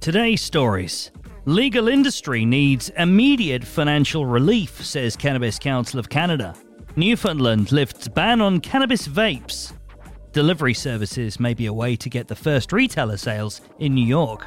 Today's stories. Legal industry needs immediate financial relief, says Cannabis Council of Canada. Newfoundland lifts ban on cannabis vapes. Delivery services may be a way to get the first retailer sales in New York.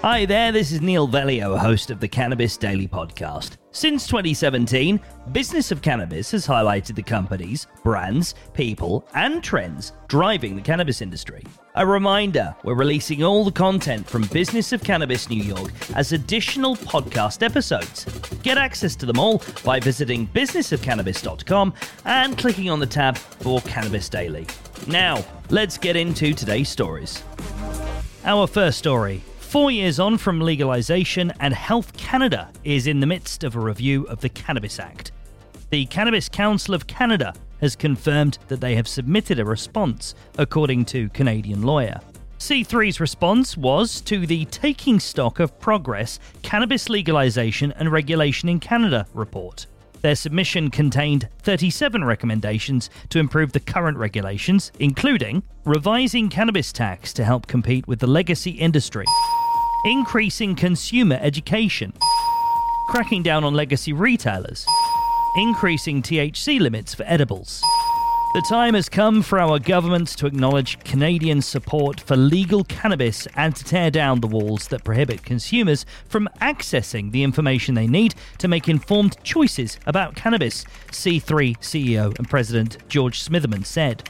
Hi there, this is Neil Velio, host of the Cannabis Daily Podcast. Since 2017, Business of Cannabis has highlighted the companies, brands, people, and trends driving the cannabis industry. A reminder we're releasing all the content from Business of Cannabis New York as additional podcast episodes. Get access to them all by visiting businessofcannabis.com and clicking on the tab for Cannabis Daily. Now, let's get into today's stories. Our first story Four years on from legalisation, and Health Canada is in the midst of a review of the Cannabis Act. The Cannabis Council of Canada has confirmed that they have submitted a response, according to Canadian lawyer. C3's response was to the Taking Stock of Progress Cannabis Legalisation and Regulation in Canada report. Their submission contained 37 recommendations to improve the current regulations, including revising cannabis tax to help compete with the legacy industry, increasing consumer education, cracking down on legacy retailers, increasing THC limits for edibles. The time has come for our government to acknowledge Canadian support for legal cannabis and to tear down the walls that prohibit consumers from accessing the information they need to make informed choices about cannabis, C3 CEO and President George Smitherman said.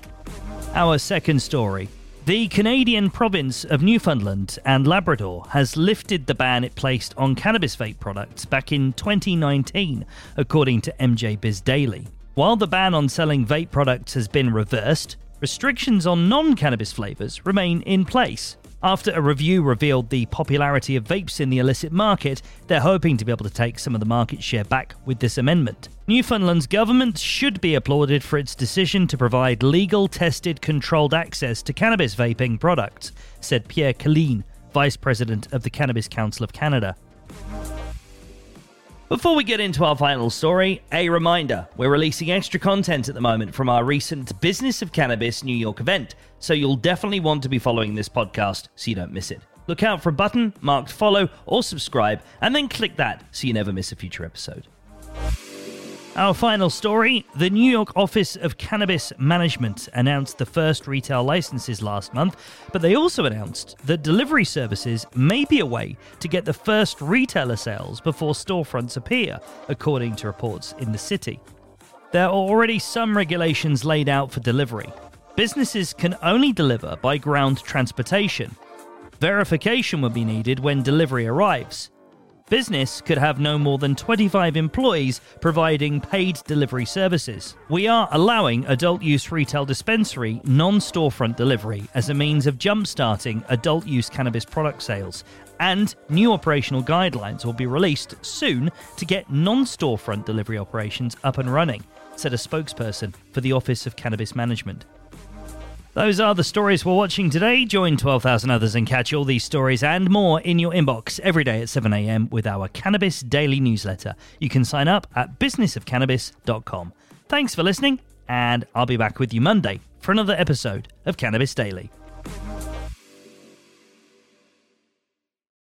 Our second story. The Canadian province of Newfoundland and Labrador has lifted the ban it placed on cannabis vape products back in 2019, according to MJ Biz Daily. While the ban on selling vape products has been reversed, restrictions on non cannabis flavours remain in place. After a review revealed the popularity of vapes in the illicit market, they're hoping to be able to take some of the market share back with this amendment. Newfoundland's government should be applauded for its decision to provide legal, tested, controlled access to cannabis vaping products, said Pierre Killeen, Vice President of the Cannabis Council of Canada. Before we get into our final story, a reminder we're releasing extra content at the moment from our recent Business of Cannabis New York event, so you'll definitely want to be following this podcast so you don't miss it. Look out for a button marked follow or subscribe, and then click that so you never miss a future episode. Our final story the New York Office of Cannabis Management announced the first retail licenses last month, but they also announced that delivery services may be a way to get the first retailer sales before storefronts appear, according to reports in the city. There are already some regulations laid out for delivery. Businesses can only deliver by ground transportation. Verification will be needed when delivery arrives business could have no more than 25 employees providing paid delivery services. We are allowing adult use retail dispensary non storefront delivery as a means of jump-starting adult use cannabis product sales. And new operational guidelines will be released soon to get non storefront delivery operations up and running, said a spokesperson for the Office of Cannabis Management. Those are the stories we're watching today. Join 12,000 others and catch all these stories and more in your inbox every day at 7am with our Cannabis Daily newsletter. You can sign up at businessofcannabis.com. Thanks for listening, and I'll be back with you Monday for another episode of Cannabis Daily.